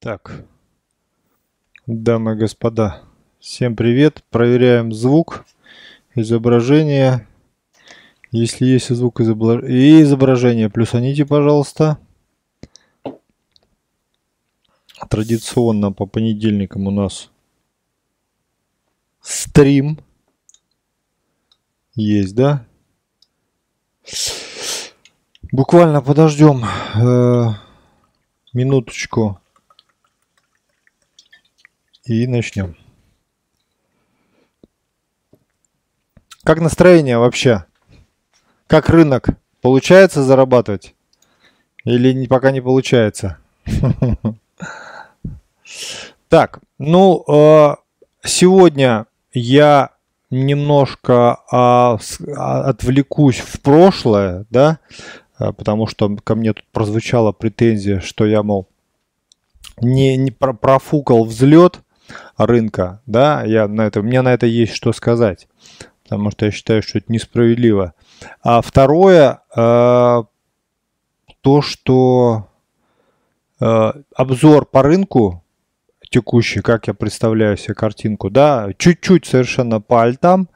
Так, дамы и господа, всем привет. Проверяем звук, изображение. Если есть звук и изображение, плюсаните, пожалуйста. Традиционно по понедельникам у нас стрим. Есть, да? Буквально подождем э, минуточку и начнем. Как настроение вообще? Как рынок? Получается зарабатывать? Или не, пока не получается? Так, ну, э, сегодня я немножко а, а, отвлекусь в прошлое, да, э, потому что ко мне тут прозвучала претензия, что я, мол, не, не профукал взлет, рынка, да, я на это, мне на это есть что сказать, потому что я считаю, что это несправедливо. А второе, э, то, что э, обзор по рынку текущий, как я представляю себе картинку, да, чуть-чуть совершенно по альтам,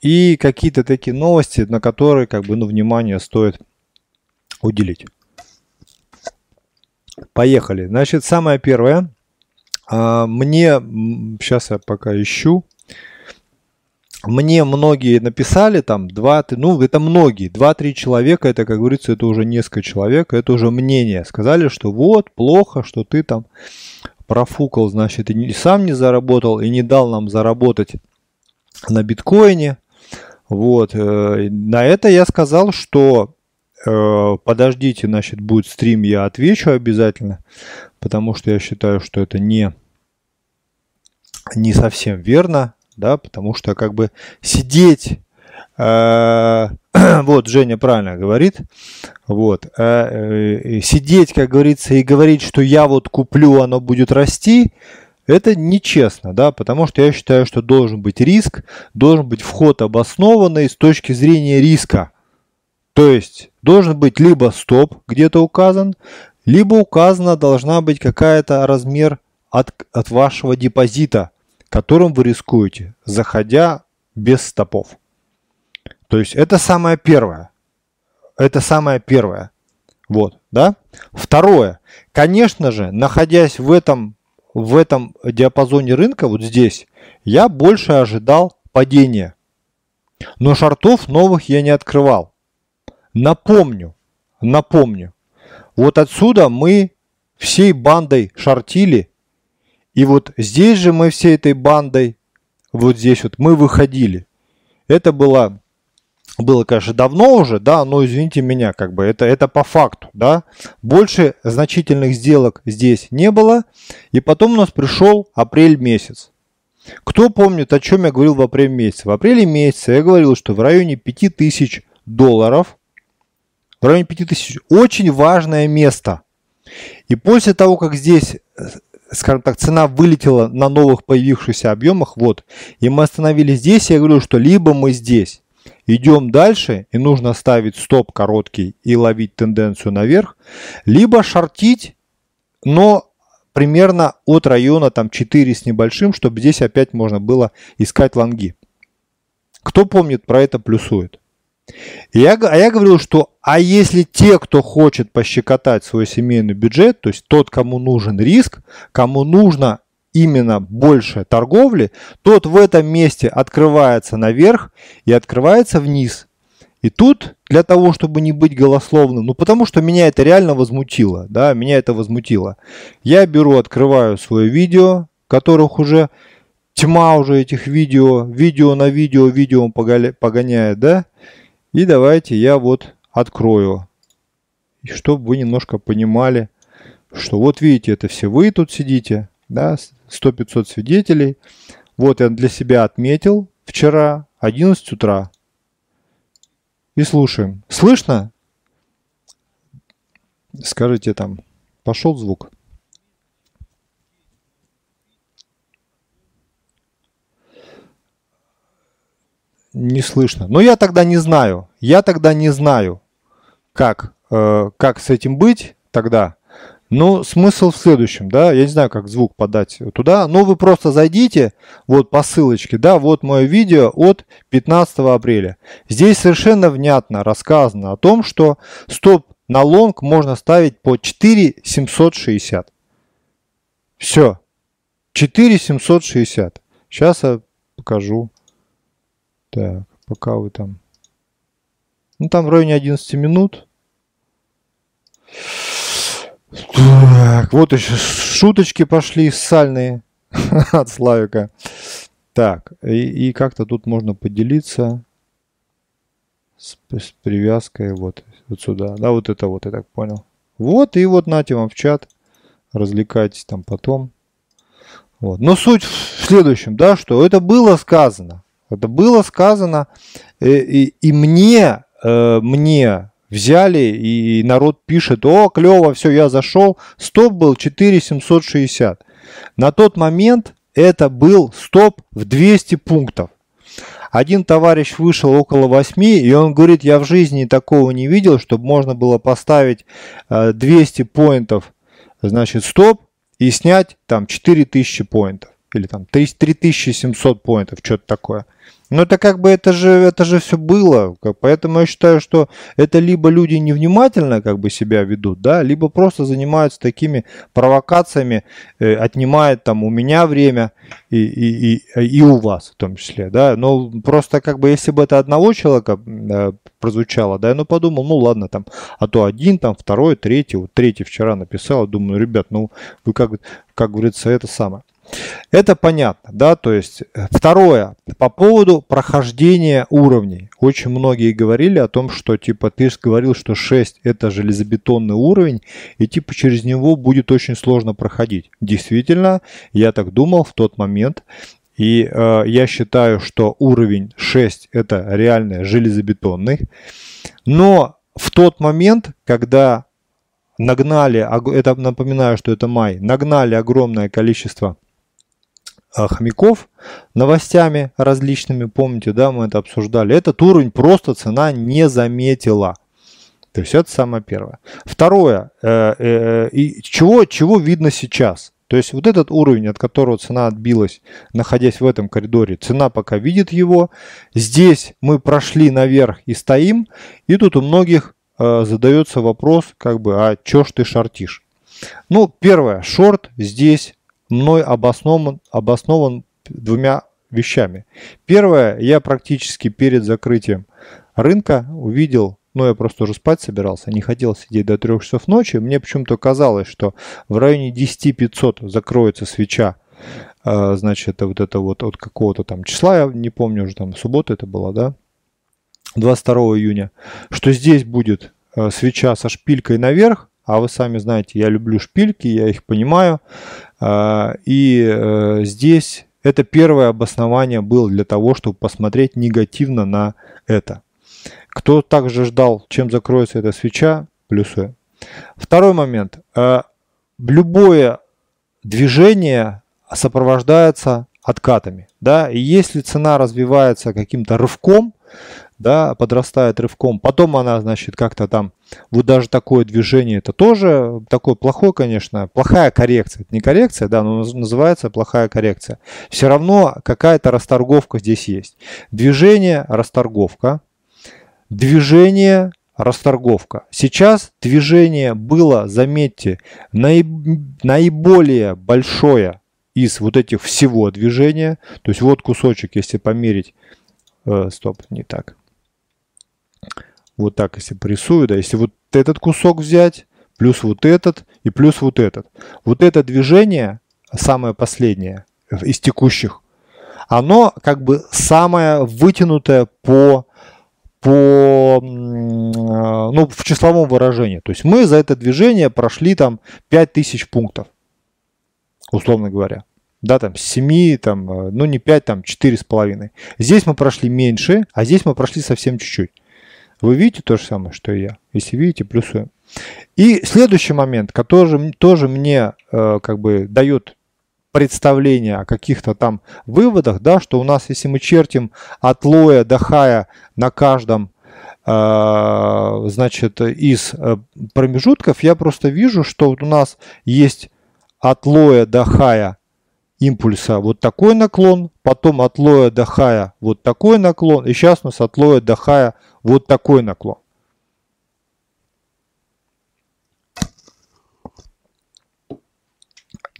и какие-то такие новости, на которые, как бы, ну, внимание стоит уделить. Поехали. Значит, самое первое – мне, сейчас я пока ищу, мне многие написали там, два, ну это многие, два-три человека, это, как говорится, это уже несколько человек, это уже мнение. Сказали, что вот, плохо, что ты там профукал, значит, и сам не заработал, и не дал нам заработать на биткоине. Вот, э, на это я сказал, что подождите, значит, будет стрим, я отвечу обязательно потому что я считаю, что это не, не совсем верно, да, потому что как бы сидеть, э, вот Женя правильно говорит, вот, э, э, сидеть, как говорится, и говорить, что я вот куплю, оно будет расти, это нечестно, да, потому что я считаю, что должен быть риск, должен быть вход обоснованный с точки зрения риска. То есть должен быть либо стоп где-то указан, либо указана должна быть какая-то размер от, от вашего депозита, которым вы рискуете, заходя без стопов. То есть это самое первое. Это самое первое. Вот, да? Второе. Конечно же, находясь в этом, в этом диапазоне рынка, вот здесь, я больше ожидал падения. Но шартов новых я не открывал. Напомню, напомню, вот отсюда мы всей бандой шортили. И вот здесь же мы всей этой бандой, вот здесь вот мы выходили. Это было, было, конечно, давно уже, да, но извините меня, как бы это, это по факту, да. Больше значительных сделок здесь не было. И потом у нас пришел апрель месяц. Кто помнит, о чем я говорил в апреле месяце? В апреле месяце я говорил, что в районе 5000 долларов в районе 5000. Очень важное место. И после того, как здесь, скажем так, цена вылетела на новых появившихся объемах, вот, и мы остановились здесь, я говорю, что либо мы здесь идем дальше, и нужно ставить стоп короткий и ловить тенденцию наверх, либо шортить, но примерно от района там 4 с небольшим, чтобы здесь опять можно было искать лонги. Кто помнит про это, плюсует. Я, а я говорил, что а если те, кто хочет пощекотать свой семейный бюджет, то есть тот, кому нужен риск, кому нужно именно больше торговли, тот в этом месте открывается наверх и открывается вниз. И тут для того, чтобы не быть голословным, ну потому что меня это реально возмутило, да, меня это возмутило. Я беру, открываю свое видео, которых уже тьма уже этих видео, видео на видео, видео погоняет, да, и давайте я вот открою, чтобы вы немножко понимали, что вот видите, это все вы тут сидите, да, 100-500 свидетелей. Вот я для себя отметил вчера 11 утра. И слушаем. Слышно? Скажите там, пошел звук. Не слышно. Но я тогда не знаю. Я тогда не знаю, как, э, как с этим быть тогда. Ну, смысл в следующем, да, я не знаю, как звук подать туда, но вы просто зайдите вот по ссылочке, да, вот мое видео от 15 апреля. Здесь совершенно внятно рассказано о том, что стоп на лонг можно ставить по 4760. Все. 4760. Сейчас я покажу. Так, пока вы там... Ну, там в районе 11 минут. Так, вот еще шуточки пошли сальные от Славика. Так, и, и как-то тут можно поделиться с, с привязкой вот, вот сюда. Да, вот это вот, я так понял. Вот, и вот нате вам в чат. Развлекайтесь там потом. Вот. Но суть в следующем, да, что это было сказано. Это было сказано, и, и, и мне, э, мне взяли, и народ пишет, о, клево, все, я зашел. Стоп был 4760. На тот момент это был стоп в 200 пунктов. Один товарищ вышел около 8, и он говорит, я в жизни такого не видел, чтобы можно было поставить 200 э, поинтов, значит, стоп, и снять там 4000 поинтов. Или там 3700 поинтов, что-то такое. Но это как бы это же, это же все было. Поэтому я считаю, что это либо люди невнимательно как бы себя ведут, да, либо просто занимаются такими провокациями, э, отнимает там у меня время и, и, и, и у вас в том числе, да. Но просто как бы если бы это одного человека э, прозвучало, да, я ну подумал, ну ладно там, а то один, там второй, третий, вот третий вчера написал, думаю, ребят, ну вы как, как говорится, это самое. Это понятно, да, то есть э, второе, по поводу прохождения уровней. Очень многие говорили о том, что типа ты говорил, что 6 это железобетонный уровень, и типа через него будет очень сложно проходить. Действительно, я так думал в тот момент, и э, я считаю, что уровень 6 это реально железобетонный. Но в тот момент, когда нагнали, это напоминаю, что это май, нагнали огромное количество хомяков новостями различными, помните, да, мы это обсуждали, этот уровень просто цена не заметила. То есть это самое первое. Второе, э, э, и чего, чего видно сейчас? То есть вот этот уровень, от которого цена отбилась, находясь в этом коридоре, цена пока видит его. Здесь мы прошли наверх и стоим, и тут у многих э, задается вопрос, как бы, а чё ж ты шортишь? Ну, первое, шорт здесь мной обоснован, обоснован двумя вещами. Первое, я практически перед закрытием рынка увидел, ну я просто уже спать собирался, не хотел сидеть до 3 часов ночи, мне почему-то казалось, что в районе 10 500 закроется свеча, а, значит, вот это вот от какого-то там числа, я не помню уже, там суббота это была, да, 22 июня, что здесь будет а, свеча со шпилькой наверх, а вы сами знаете, я люблю шпильки, я их понимаю. А, и э, здесь это первое обоснование было для того, чтобы посмотреть негативно на это. Кто также ждал, чем закроется эта свеча, плюсуем. Второй момент. А, любое движение сопровождается откатами. Да? И если цена развивается каким-то рывком, да, подрастает рывком. Потом она, значит, как-то там, вот даже такое движение, это тоже такое плохое, конечно, плохая коррекция. Это не коррекция, да, но называется плохая коррекция. Все равно какая-то расторговка здесь есть. Движение, расторговка. Движение, расторговка. Сейчас движение было, заметьте, наиб наиболее большое из вот этих всего движения. То есть вот кусочек, если померить, э, стоп, не так вот так, если порисую, да, если вот этот кусок взять, плюс вот этот и плюс вот этот. Вот это движение, самое последнее из текущих, оно как бы самое вытянутое по, по ну, в числовом выражении. То есть мы за это движение прошли там 5000 пунктов, условно говоря. Да, там 7, там, ну не 5, там 4,5. Здесь мы прошли меньше, а здесь мы прошли совсем чуть-чуть. Вы видите то же самое, что и я. Если видите, плюсуем. И следующий момент, который тоже мне э, как бы дает представление о каких-то там выводах, да, что у нас, если мы чертим от лоя до хая на каждом э, значит, из э, промежутков, я просто вижу, что у нас есть от лоя до хая импульса вот такой наклон, потом от лоя до хая вот такой наклон, и сейчас у нас от лоя до хая вот такой наклон.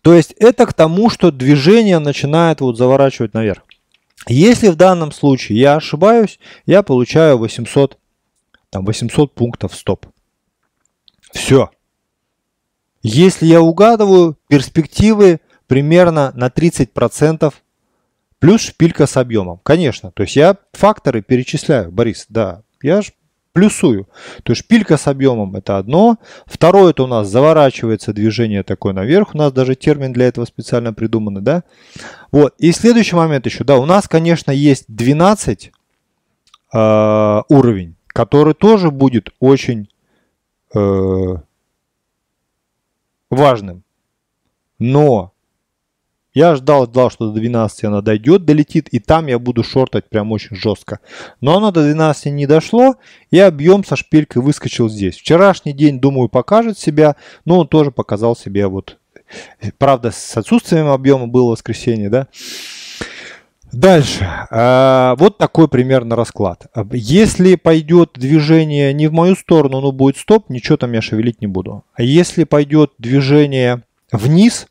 То есть это к тому, что движение начинает вот заворачивать наверх. Если в данном случае я ошибаюсь, я получаю 800, там 800 пунктов стоп. Все. Если я угадываю, перспективы примерно на 30% плюс шпилька с объемом. Конечно, то есть я факторы перечисляю, Борис, да, я же плюсую. То есть шпилька с объемом это одно. Второе это у нас заворачивается движение такое наверх. У нас даже термин для этого специально придуман, да. Вот. И следующий момент еще, да, у нас, конечно, есть 12 э, уровень, который тоже будет очень э, важным. Но я ждал, ждал, что до 12 она дойдет, долетит, и там я буду шортать прям очень жестко. Но оно до 12 не дошло, и объем со шпилькой выскочил здесь. Вчерашний день, думаю, покажет себя, но он тоже показал себя вот... Правда, с отсутствием объема было воскресенье, да? Дальше. А, вот такой примерно расклад. Если пойдет движение не в мою сторону, но будет стоп, ничего там я шевелить не буду. А если пойдет движение вниз,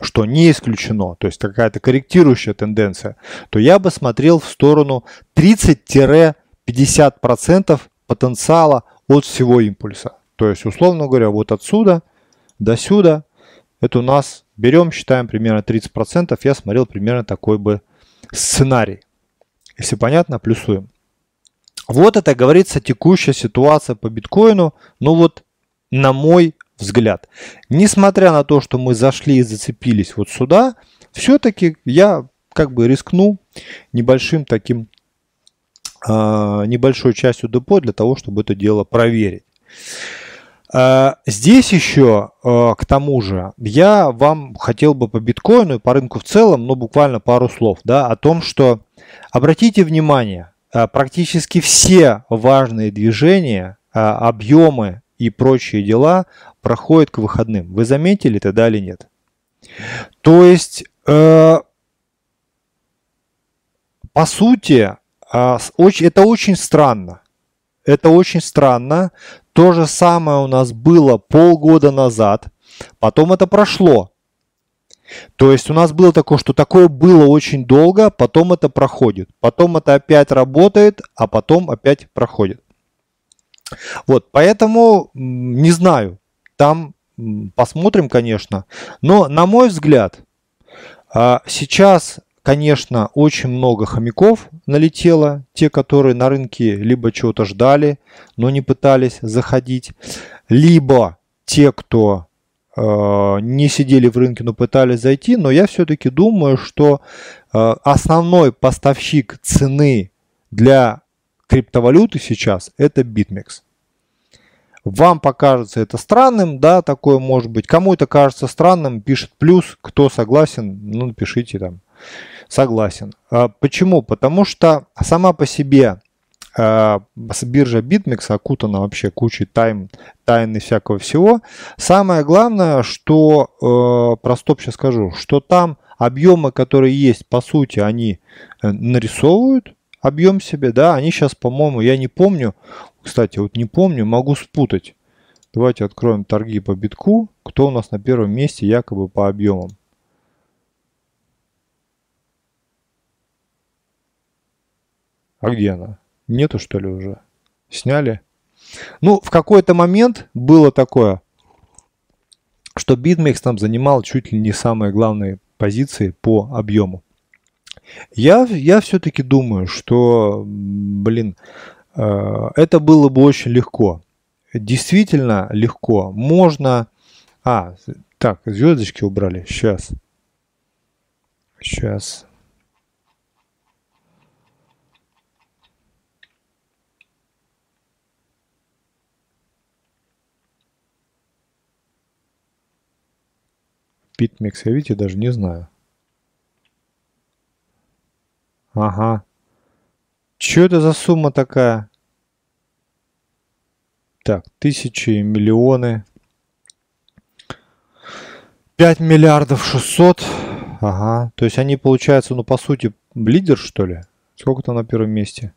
что не исключено, то есть какая-то тенденция, то я бы смотрел в сторону 30-50% потенциала от всего импульса. То есть, условно говоря, вот отсюда до сюда, это у нас берем, считаем примерно 30%, я смотрел примерно такой бы сценарий. Если понятно, плюсуем. Вот это говорится текущая ситуация по биткоину. Ну вот, на мой взгляд. Несмотря на то, что мы зашли и зацепились вот сюда, все-таки я как бы рискну небольшим таким, э, небольшой частью депо для того, чтобы это дело проверить. Э, здесь еще, э, к тому же, я вам хотел бы по биткоину и по рынку в целом, ну буквально пару слов, да, о том, что обратите внимание, практически все важные движения, объемы и прочие дела проходит к выходным. Вы заметили это, или нет? То есть, э, по сути, э, это очень странно. Это очень странно. То же самое у нас было полгода назад. Потом это прошло. То есть у нас было такое, что такое было очень долго, потом это проходит. Потом это опять работает, а потом опять проходит. Вот, поэтому не знаю, там посмотрим, конечно. Но, на мой взгляд, а, сейчас, конечно, очень много хомяков налетело. Те, которые на рынке либо чего-то ждали, но не пытались заходить. Либо те, кто а, не сидели в рынке, но пытались зайти. Но я все-таки думаю, что а, основной поставщик цены для криптовалюты сейчас это BitMEX. Вам покажется это странным, да, такое может быть. Кому это кажется странным, пишет плюс. Кто согласен, ну, напишите там согласен. А почему? Потому что сама по себе э, биржа BitMEX окутана вообще кучей тайм, тайн и всякого всего. Самое главное, что, э, про сейчас скажу, что там объемы, которые есть, по сути, они э, нарисовывают объем себе, да, они сейчас, по-моему, я не помню, кстати, вот не помню, могу спутать. Давайте откроем торги по битку. Кто у нас на первом месте якобы по объемам? А где она? Нету что ли уже? Сняли? Ну, в какой-то момент было такое, что BitMEX там занимал чуть ли не самые главные позиции по объему. Я, я все-таки думаю, что, блин, Э, это было бы очень легко. Действительно легко. Можно... А, так, звездочки убрали. Сейчас. Сейчас. Питмикс, я видите, даже не знаю. Ага. Что это за сумма такая? Так, тысячи, миллионы. 5 миллиардов 600. Ага. То есть они, получается, ну, по сути, лидер, что ли? Сколько там на первом месте?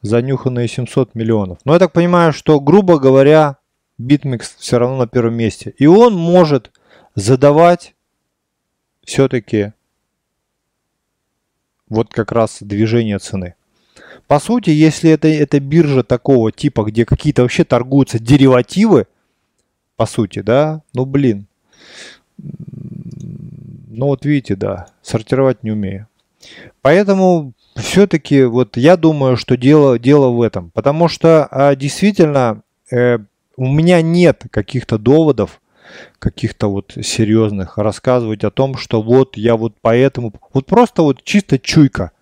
Занюханные 700 миллионов. Но я так понимаю, что, грубо говоря, BitMEX все равно на первом месте. И он может задавать все-таки вот как раз движение цены. По сути, если это, это биржа такого типа, где какие-то вообще торгуются деривативы, по сути, да, ну блин. Ну вот видите, да, сортировать не умею. Поэтому все-таки вот я думаю, что дело, дело в этом. Потому что а, действительно э, у меня нет каких-то доводов, каких-то вот серьезных, рассказывать о том, что вот я вот поэтому, вот просто вот чисто чуйка,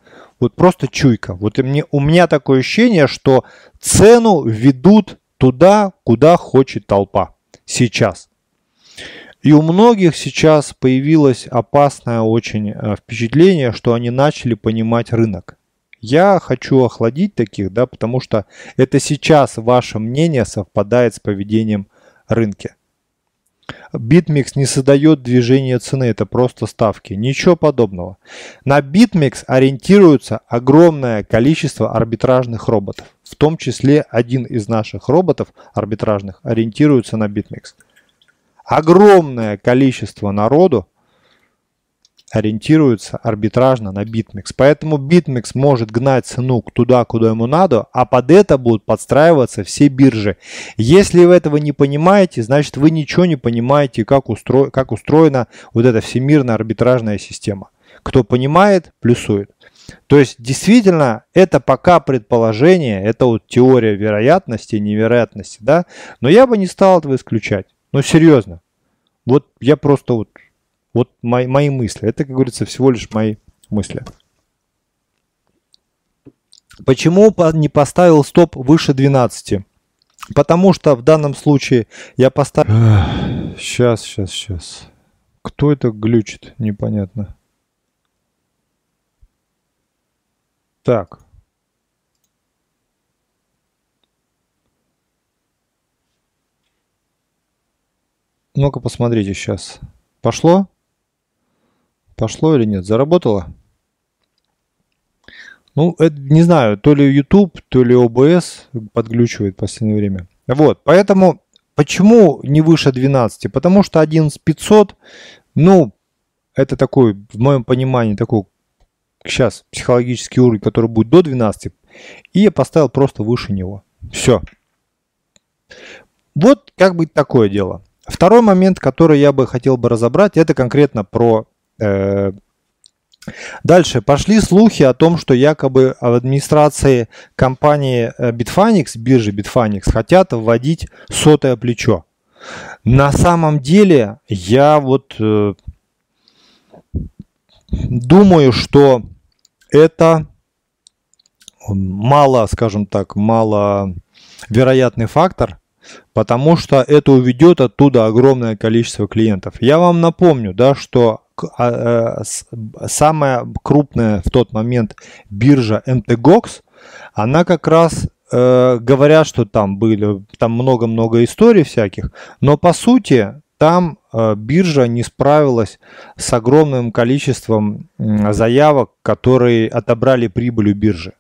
вот просто чуйка. Вот и мне, у меня такое ощущение, что цену ведут туда, куда хочет толпа сейчас. И у многих сейчас появилось опасное очень э, впечатление, что они начали понимать рынок. Я хочу охладить таких, да, потому что это сейчас ваше мнение совпадает с поведением рынка. BitMEX не создает движение цены, это просто ставки. Ничего подобного. На BitMEX ориентируется огромное количество арбитражных роботов. В том числе один из наших роботов арбитражных ориентируется на BitMEX. Огромное количество народу ориентируется арбитражно на BitMEX. Поэтому BitMEX может гнать цену туда, куда ему надо, а под это будут подстраиваться все биржи. Если вы этого не понимаете, значит вы ничего не понимаете, как, устро... как устроена вот эта всемирная арбитражная система. Кто понимает, плюсует. То есть действительно это пока предположение, это вот теория вероятности, невероятности, да, но я бы не стал этого исключать. Ну серьезно. Вот я просто вот вот мои, мои мысли. Это, как говорится, всего лишь мои мысли. Почему не поставил стоп выше 12? Потому что в данном случае я поставил... Сейчас, сейчас, сейчас. Кто это глючит? Непонятно. Так. Ну-ка посмотрите сейчас. Пошло? Пошло или нет? Заработало? Ну, это, не знаю, то ли YouTube, то ли OBS подглючивает в последнее время. Вот, поэтому почему не выше 12? Потому что 11500, ну, это такой, в моем понимании, такой сейчас психологический уровень, который будет до 12, и я поставил просто выше него. Все. Вот как бы такое дело. Второй момент, который я бы хотел бы разобрать, это конкретно про дальше пошли слухи о том, что якобы в администрации компании э, Bitfinex, биржи Bitfinex, хотят вводить сотое плечо. На самом деле я вот э, думаю, что это мало, скажем так, мало вероятный фактор, потому что это уведет оттуда огромное количество клиентов. Я вам напомню, да, что э, самая крупная в тот момент биржа MTGOX, она как раз э, говорят, что там были, там много-много историй всяких, но по сути там э, биржа не справилась с огромным количеством заявок, которые отобрали прибыль у биржи.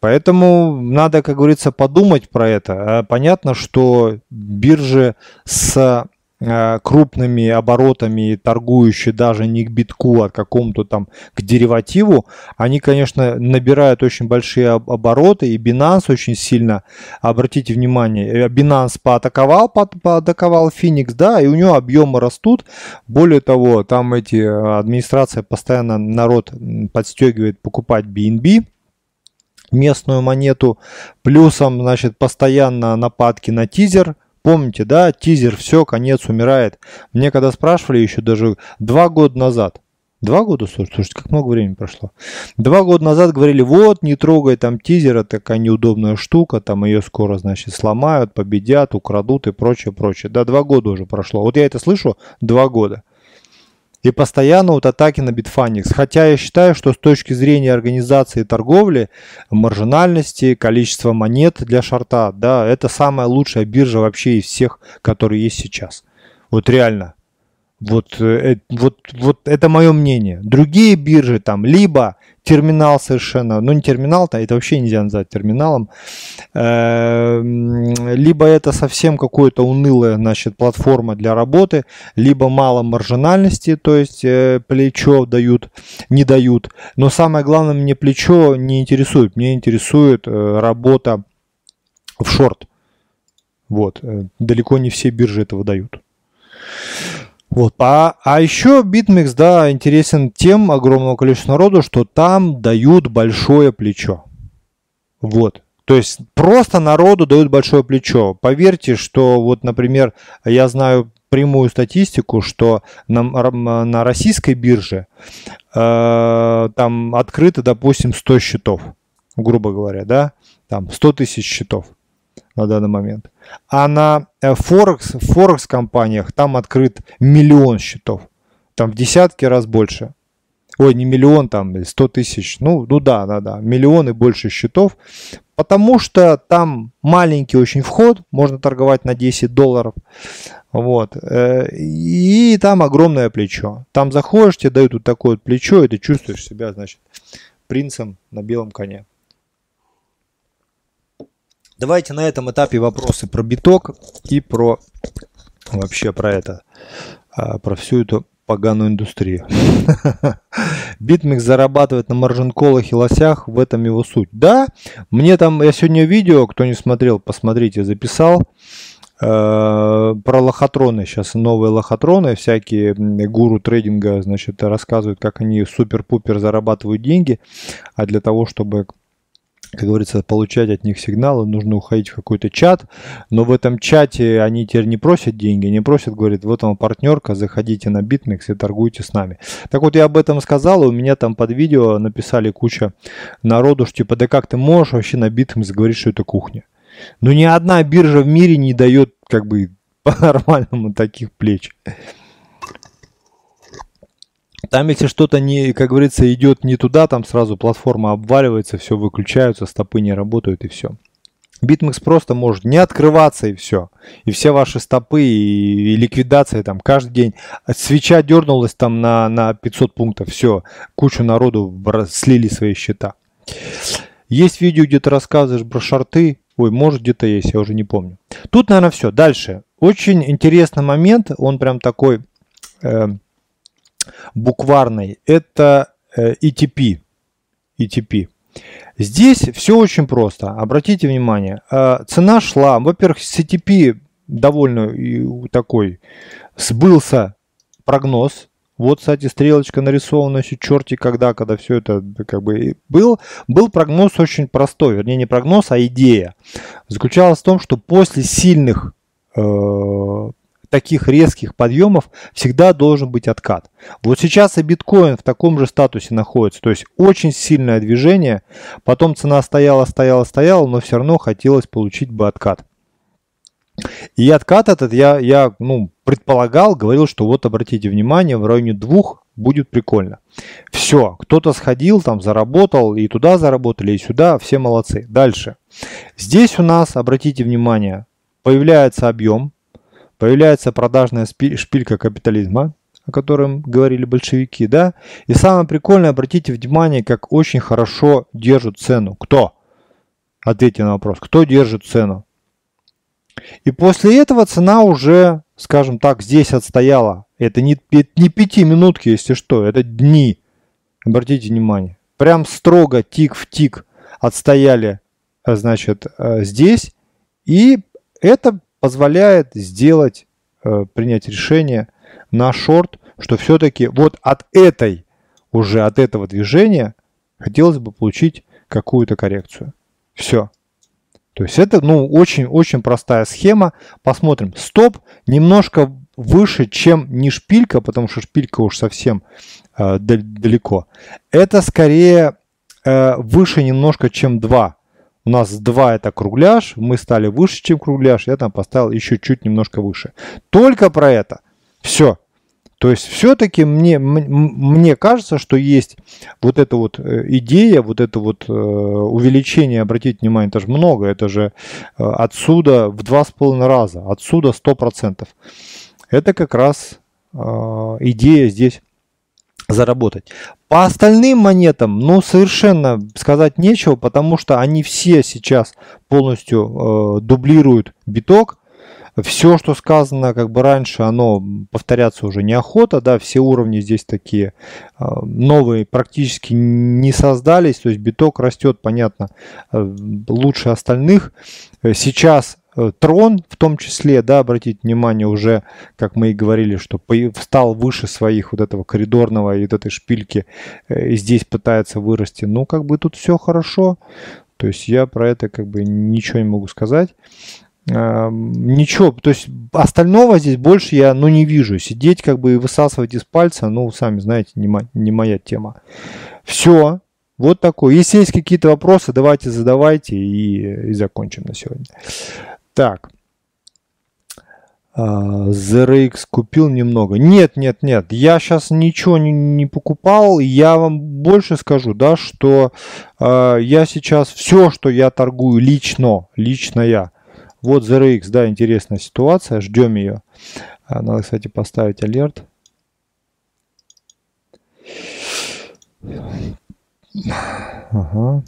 Поэтому надо, как говорится, подумать про это. Понятно, что биржи с Э, крупными оборотами, торгующие даже не к битку, а к какому-то там к деривативу, они, конечно, набирают очень большие обороты, и Binance очень сильно, обратите внимание, э, Binance поатаковал, поатаковал Phoenix, да, и у него объемы растут. Более того, там эти э, администрация постоянно народ подстегивает покупать BNB, местную монету. Плюсом, значит, постоянно нападки на тизер – Помните, да, тизер, все, конец, умирает. Мне когда спрашивали еще даже два года назад, Два года, слушайте, как много времени прошло. Два года назад говорили, вот, не трогай там тизер, это такая неудобная штука, там ее скоро, значит, сломают, победят, украдут и прочее, прочее. Да, два года уже прошло. Вот я это слышу два года. И постоянно вот атаки на Bitfinex. Хотя я считаю, что с точки зрения организации торговли, маржинальности, количества монет для шарта, да, это самая лучшая биржа вообще из всех, которые есть сейчас. Вот реально. Вот, э, вот, вот это мое мнение. Другие биржи там либо терминал совершенно, ну не терминал-то, это вообще нельзя назвать терминалом, эм, либо это совсем какое-то унылая, значит, платформа для работы, либо мало маржинальности, то есть э, плечо дают, не дают. Но самое главное, мне плечо не интересует, мне интересует э, работа в шорт. Вот, далеко не все биржи этого дают. Вот. А, а еще BitMEX, да, интересен тем огромного количества народу, что там дают большое плечо. Вот. То есть просто народу дают большое плечо. Поверьте, что вот, например, я знаю прямую статистику, что на, на российской бирже э, там открыто, допустим, 100 счетов, грубо говоря, да, там 100 тысяч счетов на данный момент. А на Форекс, Форекс компаниях там открыт миллион счетов. Там в десятки раз больше. Ой, не миллион, там 100 тысяч. Ну, ну да, да, да. Миллион и больше счетов. Потому что там маленький очень вход. Можно торговать на 10 долларов. Вот. Э, и там огромное плечо. Там заходишь, тебе дают вот такое вот плечо, и ты чувствуешь себя, значит, принцем на белом коне. Давайте на этом этапе вопросы про биток и про вообще про это, а, про всю эту поганую индустрию. BitMEX зарабатывает на маржин-коллах и лосях, в этом его суть. Да, мне там, я сегодня видео, кто не смотрел, посмотрите, записал. Э, про лохотроны, сейчас новые лохотроны, всякие гуру трейдинга, значит, рассказывают, как они супер-пупер зарабатывают деньги, а для того, чтобы как говорится, получать от них сигналы, нужно уходить в какой-то чат, но в этом чате они теперь не просят деньги, не просят, говорят, вот вам партнерка, заходите на BitMEX и торгуйте с нами. Так вот, я об этом сказал, и у меня там под видео написали куча народу, что типа, да как ты можешь вообще на BitMEX говорить, что это кухня? Ну, ни одна биржа в мире не дает, как бы, по-нормальному таких плеч. Там, если что-то не, как говорится, идет не туда, там сразу платформа обваливается, все выключаются, стопы не работают и все. BitMEX просто может не открываться и все. И все ваши стопы и, и ликвидация там каждый день. Свеча дернулась там на, на 500 пунктов. Все, кучу народу слили свои счета. Есть видео, где ты рассказываешь про шарты. Ой, может где-то есть, я уже не помню. Тут, наверное, все. Дальше. Очень интересный момент. Он прям такой... Э, букварной, это ETP. Э, ETP. Здесь все очень просто. Обратите внимание. Э, цена шла. Во-первых, с ETP довольно такой сбылся прогноз. Вот, кстати, стрелочка нарисована еще черти когда, когда все это как бы был. Был прогноз очень простой, вернее не прогноз, а идея. Заключалась в том, что после сильных э, таких резких подъемов всегда должен быть откат. Вот сейчас и биткоин в таком же статусе находится. То есть очень сильное движение. Потом цена стояла, стояла, стояла, но все равно хотелось получить бы откат. И откат этот я, я ну, предполагал, говорил, что вот обратите внимание, в районе двух будет прикольно. Все, кто-то сходил, там заработал, и туда заработали, и сюда, все молодцы. Дальше. Здесь у нас, обратите внимание, появляется объем, Появляется продажная шпилька капитализма, о котором говорили большевики, да? И самое прикольное, обратите внимание, как очень хорошо держат цену. Кто? Ответьте на вопрос. Кто держит цену? И после этого цена уже, скажем так, здесь отстояла. Это не, не пяти минутки, если что, это дни. Обратите внимание. Прям строго тик в тик отстояли, значит, э, здесь. И это позволяет сделать, э, принять решение на шорт, что все-таки вот от этой, уже от этого движения хотелось бы получить какую-то коррекцию. Все. То есть это, ну, очень-очень простая схема. Посмотрим. Стоп немножко выше, чем не шпилька, потому что шпилька уж совсем э, далеко. Это скорее э, выше немножко, чем 2. У нас 2 это кругляш, мы стали выше, чем кругляш, я там поставил еще чуть немножко выше. Только про это. Все. То есть все-таки мне, мне кажется, что есть вот эта вот э, идея, вот это вот э, увеличение, обратите внимание, это же много, это же э, отсюда в два с половиной раза, отсюда 100%. Это как раз идея здесь заработать. По остальным монетам, ну, совершенно сказать нечего, потому что они все сейчас полностью э, дублируют биток. Все, что сказано как бы раньше, оно повторяться уже неохота, да, все уровни здесь такие э, новые практически не создались, то есть биток растет, понятно, э, лучше остальных. Сейчас трон в том числе, да, обратите внимание, уже, как мы и говорили, что встал выше своих вот этого коридорного и вот этой шпильки, э, и здесь пытается вырасти. Ну, как бы тут все хорошо, то есть я про это как бы ничего не могу сказать. Ничего, то есть остального здесь больше я, ну, не вижу. Сидеть как бы и высасывать из пальца, ну, сами знаете, не, мо не моя тема. Все, вот такой. Если есть какие-то вопросы, давайте задавайте и, и закончим на сегодня. Так. ZRX а, купил немного. Нет, нет, нет. Я сейчас ничего не, не покупал. Я вам больше скажу, да, что э, я сейчас все, что я торгую лично, лично я. Вот ZRX, да, интересная ситуация. Ждем ее. Надо, кстати, поставить алерт. Ага.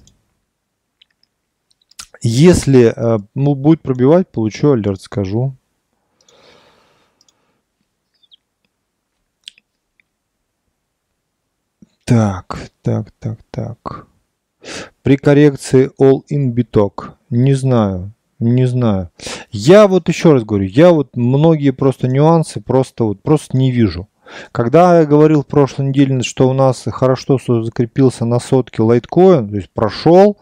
Если э, ну, будет пробивать, получу алерт, скажу. Так, так, так, так. При коррекции all-in биток. Не знаю, не знаю. Я вот еще раз говорю, я вот многие просто нюансы просто вот просто не вижу. Когда я говорил в прошлой неделе, что у нас хорошо закрепился на сотке лайткоин, то есть прошел,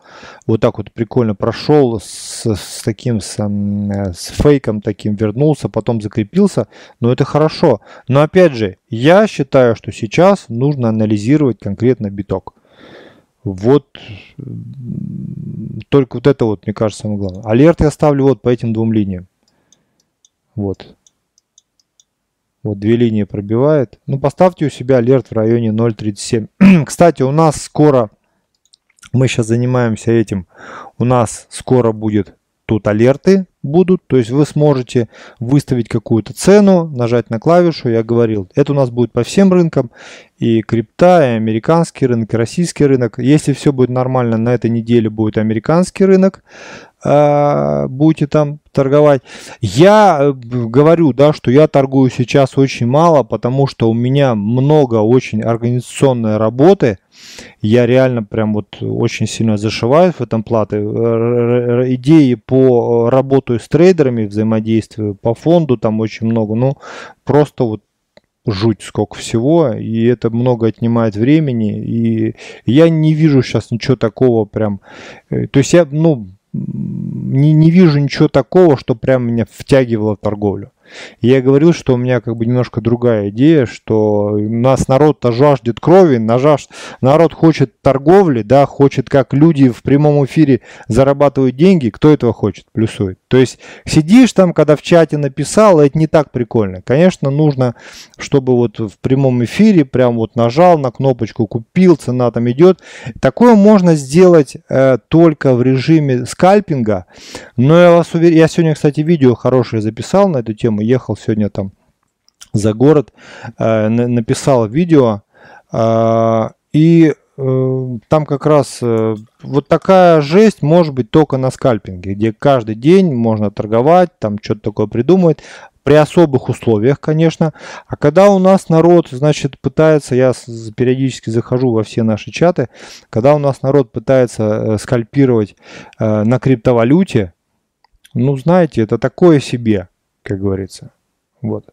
вот так вот прикольно прошел с, с таким, с, с фейком таким вернулся, потом закрепился, но это хорошо. Но опять же, я считаю, что сейчас нужно анализировать конкретно биток. Вот только вот это вот, мне кажется, самое главное. Алерт я ставлю вот по этим двум линиям. Вот. Вот две линии пробивает. Ну, поставьте у себя алерт в районе 0.37. Кстати, у нас скоро, мы сейчас занимаемся этим, у нас скоро будет тут алерты будут, то есть вы сможете выставить какую-то цену, нажать на клавишу, я говорил, это у нас будет по всем рынкам, и крипта, и американский рынок, и российский рынок. Если все будет нормально, на этой неделе будет американский рынок, будете там торговать. Я э, говорю, да, что я торгую сейчас очень мало, потому что у меня много очень организационной работы. Я реально прям вот очень сильно зашиваюсь в этом платы. Идеи по работу с трейдерами, взаимодействию по фонду там очень много. Ну, просто вот жуть сколько всего, и это много отнимает времени, и я не вижу сейчас ничего такого прям, э, то есть я, ну, не, не вижу ничего такого, что прям меня втягивало в торговлю. Я говорил, что у меня как бы немножко другая идея, что у нас народ-то жаждет крови, нажаж... народ хочет торговли, да, хочет, как люди в прямом эфире зарабатывают деньги, кто этого хочет, плюсует. То есть сидишь там, когда в чате написал, это не так прикольно. Конечно, нужно, чтобы вот в прямом эфире прям вот нажал на кнопочку, купил, цена там идет. Такое можно сделать э, только в режиме скальпинга, но я вас уверяю, я сегодня, кстати, видео хорошее записал на эту тему, ехал сегодня там за город, э, написал видео, э, и э, там как раз вот такая жесть может быть только на скальпинге, где каждый день можно торговать, там что-то такое придумывать, при особых условиях, конечно. А когда у нас народ, значит, пытается, я периодически захожу во все наши чаты, когда у нас народ пытается скальпировать на криптовалюте, ну, знаете, это такое себе как говорится. Вот.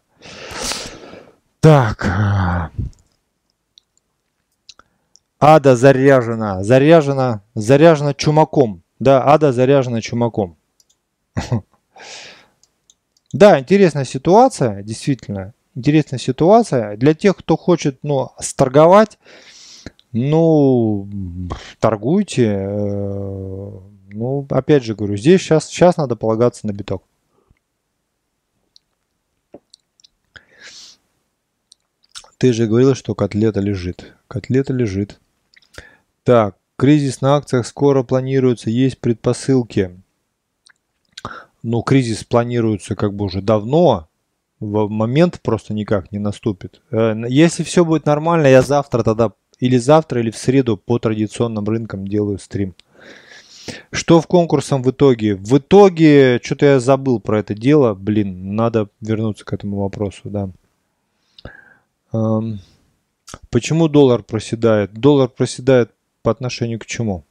Так. Ада заряжена. Заряжена. Заряжена чумаком. Да, ада заряжена чумаком. Да, интересная ситуация, действительно. Интересная ситуация. Для тех, кто хочет, ну, сторговать, ну, торгуйте. Э, ну, опять же говорю, здесь сейчас, сейчас надо полагаться на биток. Ты же говорил, что котлета лежит. Котлета лежит. Так, кризис на акциях скоро планируется, есть предпосылки. Ну, кризис планируется как бы уже давно, в момент просто никак не наступит. Э, если все будет нормально, я завтра тогда, или завтра, или в среду по традиционным рынкам делаю стрим. Что в конкурсом в итоге? В итоге, что-то я забыл про это дело. Блин, надо вернуться к этому вопросу, да. Эм, почему доллар проседает? Доллар проседает по отношению к чему?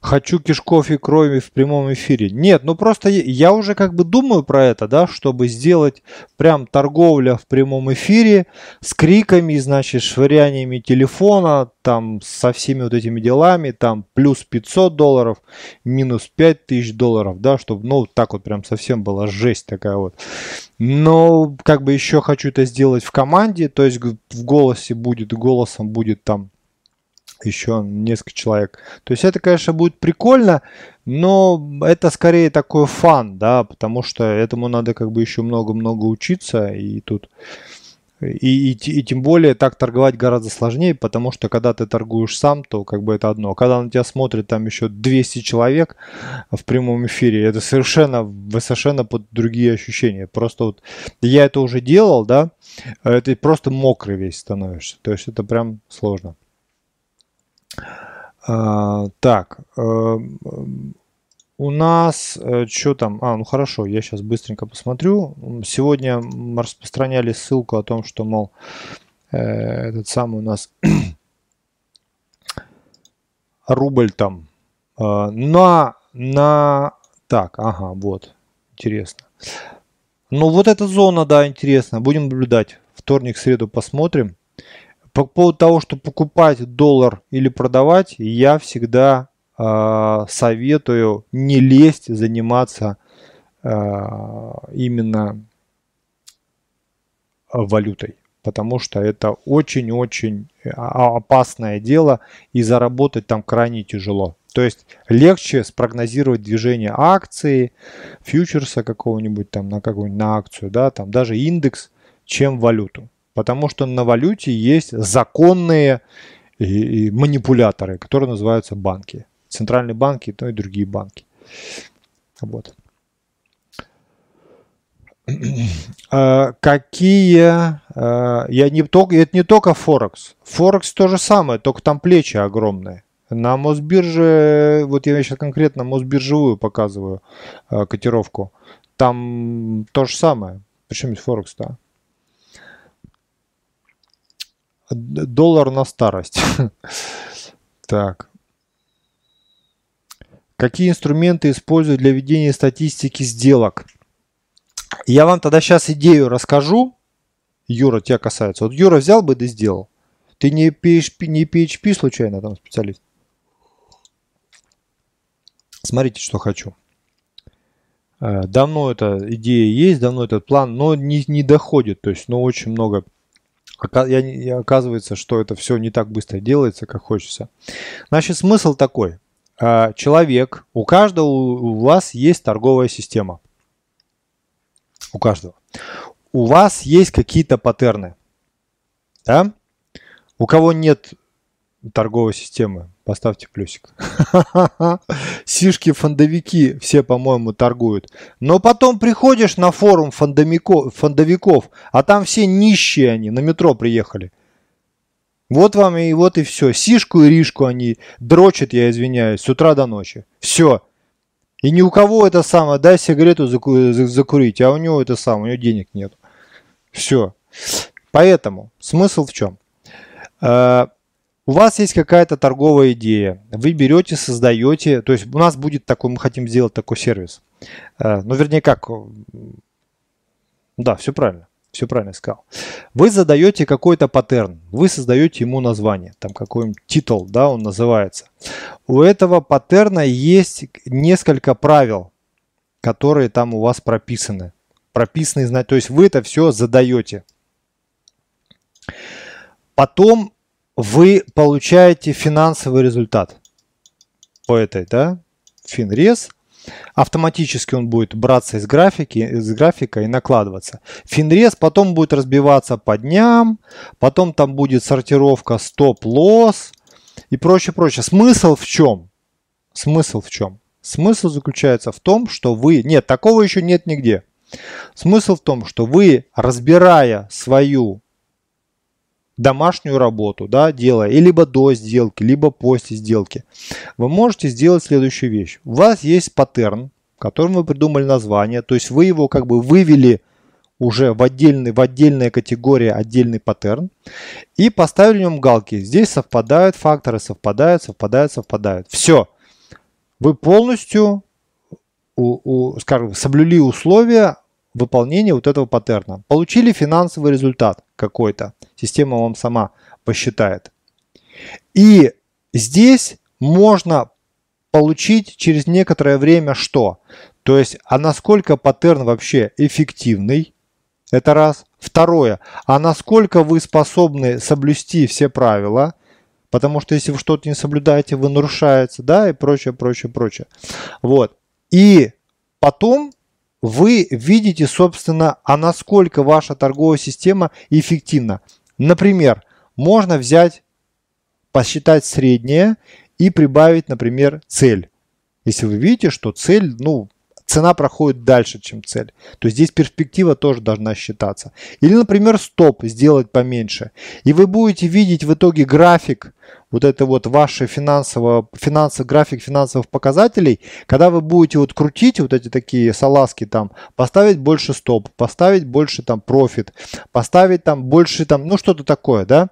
Хочу кишков и крови в прямом эфире. Нет, ну просто я уже как бы думаю про это, да, чтобы сделать прям торговля в прямом эфире с криками, значит, швыряниями телефона, там со всеми вот этими делами, там плюс 500 долларов, минус 5000 долларов, да, чтобы, ну, так вот прям совсем была жесть такая вот. Но как бы еще хочу это сделать в команде, то есть в голосе будет, голосом будет там еще несколько человек. То есть это, конечно, будет прикольно, но это скорее такой фан, да, потому что этому надо как бы еще много-много учиться, и тут... И, и, и тем более так торговать гораздо сложнее, потому что когда ты торгуешь сам, то как бы это одно. А когда на тебя смотрит там еще 200 человек в прямом эфире, это совершенно, совершенно под другие ощущения. Просто вот я это уже делал, да, это просто мокрый весь становишься. То есть это прям сложно. А, так, э, у нас э, что там? А, ну хорошо, я сейчас быстренько посмотрю. Сегодня распространяли ссылку о том, что, мол, э, этот самый у нас рубль там на, на... Так, ага, вот, интересно. Ну вот эта зона, да, интересно. Будем наблюдать. Вторник, среду посмотрим. По поводу того, что покупать доллар или продавать, я всегда э, советую не лезть заниматься э, именно валютой, потому что это очень-очень а, опасное дело и заработать там крайне тяжело. То есть легче спрогнозировать движение акции, фьючерса какого-нибудь там на какую-нибудь на акцию, да, там даже индекс, чем валюту. Потому что на валюте есть законные манипуляторы, которые называются банки. Центральные банки, ну и другие банки. Вот. А, какие... А, я не только, это не только Форекс. Форекс то же самое, только там плечи огромные. На Мосбирже, вот я сейчас конкретно Мосбиржевую показываю а, котировку. Там то же самое. Причем есть Форекс, да доллар на старость. Так. Какие инструменты используют для ведения статистики сделок? Я вам тогда сейчас идею расскажу. Юра, тебя касается. Вот Юра взял бы да сделал. Ты не PHP, не PHP случайно там специалист? Смотрите, что хочу. Э, давно эта идея есть, давно этот план, но не, не доходит. То есть, ну, очень много и оказывается, что это все не так быстро делается, как хочется. Значит, смысл такой. А, человек, у каждого у вас есть торговая система. У каждого. У вас есть какие-то паттерны. Да? У кого нет торговой системы, Поставьте плюсик. Сишки фондовики все, по-моему, торгуют. Но потом приходишь на форум фондовиков, а там все нищие они, на метро приехали. Вот вам и вот и все. Сишку и ришку они дрочат, я извиняюсь, с утра до ночи. Все. И ни у кого это самое, дай сигарету закурить, а у него это самое, у него денег нет. Все. Поэтому смысл в чем? Э, у вас есть какая-то торговая идея, вы берете, создаете, то есть у нас будет такой, мы хотим сделать такой сервис. Э, ну, вернее, как, да, все правильно, все правильно сказал. Вы задаете какой-то паттерн, вы создаете ему название, там какой-нибудь титул, да, он называется. У этого паттерна есть несколько правил, которые там у вас прописаны. Прописаны, то есть вы это все задаете. Потом вы получаете финансовый результат по этой, да, финрез. автоматически он будет браться из графики, из графика и накладываться. Финрез потом будет разбиваться по дням, потом там будет сортировка стоп-лосс и прочее, прочее. Смысл в чем? Смысл в чем? Смысл заключается в том, что вы... Нет, такого еще нет нигде. Смысл в том, что вы, разбирая свою домашнюю работу, да, делая и либо до сделки, либо после сделки, вы можете сделать следующую вещь. У вас есть паттерн, которым вы придумали название, то есть вы его как бы вывели уже в, отдельный, в отдельная категория, отдельный паттерн, и поставили в нем галки. Здесь совпадают факторы, совпадают, совпадают, совпадают. Все. Вы полностью, у, у, скажем, соблюли условия выполнения вот этого паттерна. Получили финансовый результат какой-то. Система вам сама посчитает. И здесь можно получить через некоторое время что? То есть, а насколько паттерн вообще эффективный? Это раз. Второе, а насколько вы способны соблюсти все правила? Потому что если вы что-то не соблюдаете, вы нарушаете, да, и прочее, прочее, прочее. Вот. И потом вы видите, собственно, а насколько ваша торговая система эффективна. Например, можно взять, посчитать среднее и прибавить, например, цель. Если вы видите, что цель, ну, цена проходит дальше, чем цель. То есть здесь перспектива тоже должна считаться. Или, например, стоп сделать поменьше. И вы будете видеть в итоге график, вот это вот ваше финансового, финансовый график финансовых показателей, когда вы будете вот крутить вот эти такие салазки там, поставить больше стоп, поставить больше там профит, поставить там больше там, ну что-то такое, да,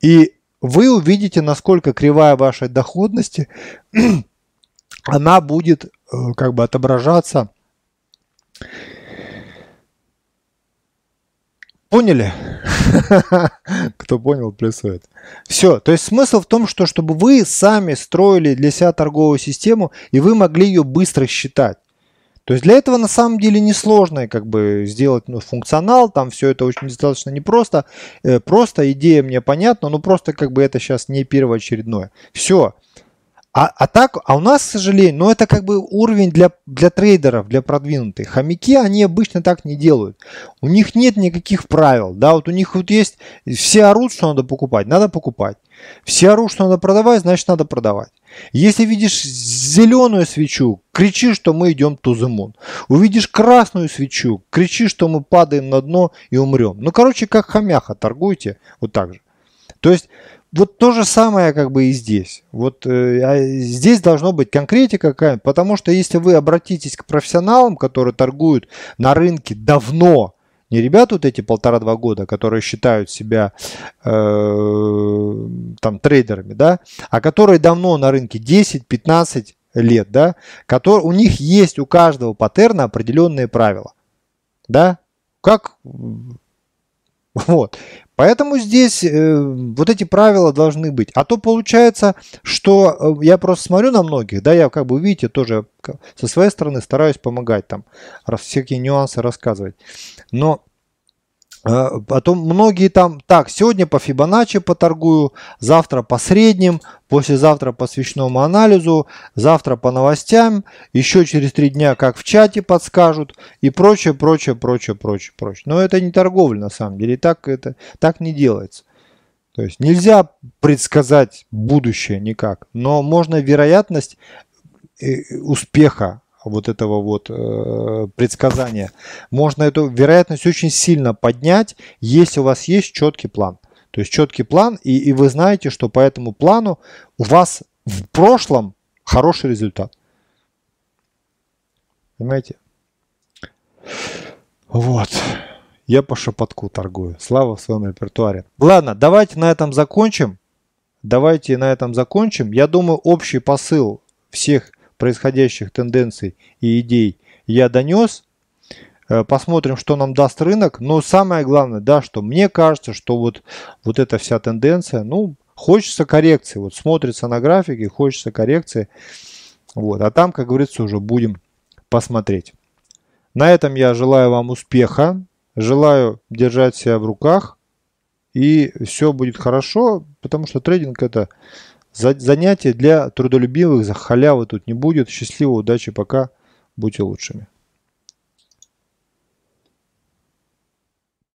и вы увидите, насколько кривая вашей доходности она будет как бы отображаться. Поняли? Кто понял, плюсует. Все. То есть смысл в том, что чтобы вы сами строили для себя торговую систему, и вы могли ее быстро считать. То есть для этого на самом деле несложно как бы сделать ну, функционал, там все это очень достаточно непросто. Э, просто идея мне понятна, но просто как бы это сейчас не первоочередное. Все. А, а так, а у нас, к сожалению, ну это как бы уровень для, для трейдеров, для продвинутых. Хомяки, они обычно так не делают. У них нет никаких правил, да, вот у них вот есть, все орут, что надо покупать, надо покупать. Все орут, что надо продавать, значит надо продавать. Если видишь зеленую свечу, кричи, что мы идем to the moon. Увидишь красную свечу, кричи, что мы падаем на дно и умрем. Ну, короче, как хомяха торгуйте, вот так же. То есть вот то же самое как бы и здесь. Вот э, а здесь должно быть конкретика какая потому что если вы обратитесь к профессионалам, которые торгуют на рынке давно, не ребята вот эти полтора-два года, которые считают себя э, там трейдерами, да, а которые давно на рынке 10-15 лет, да, которые, у них есть у каждого паттерна определенные правила, да, как вот. Поэтому здесь э, вот эти правила должны быть. А то получается, что э, я просто смотрю на многих, да, я как бы, видите, тоже со своей стороны стараюсь помогать там, раз, всякие нюансы рассказывать. Но Потом многие там, так, сегодня по Фибоначчи поторгую, завтра по средним, послезавтра по свечному анализу, завтра по новостям, еще через три дня как в чате подскажут и прочее, прочее, прочее, прочее, прочее. Но это не торговля на самом деле, так, это, так не делается. То есть нельзя предсказать будущее никак, но можно вероятность э, успеха вот этого вот э, предсказания, можно эту вероятность очень сильно поднять, если у вас есть четкий план. То есть четкий план, и, и вы знаете, что по этому плану у вас в прошлом хороший результат. Понимаете? Вот. Я по шепотку торгую. Слава в своем репертуаре. Ладно, давайте на этом закончим. Давайте на этом закончим. Я думаю, общий посыл всех происходящих тенденций и идей я донес. Э, посмотрим, что нам даст рынок. Но самое главное, да, что мне кажется, что вот, вот эта вся тенденция, ну, хочется коррекции. Вот смотрится на графике, хочется коррекции. Вот. А там, как говорится, уже будем посмотреть. На этом я желаю вам успеха. Желаю держать себя в руках. И все будет хорошо, потому что трейдинг это Занятие для трудолюбивых, за халявы тут не будет. Счастливо, удачи, пока. Будьте лучшими.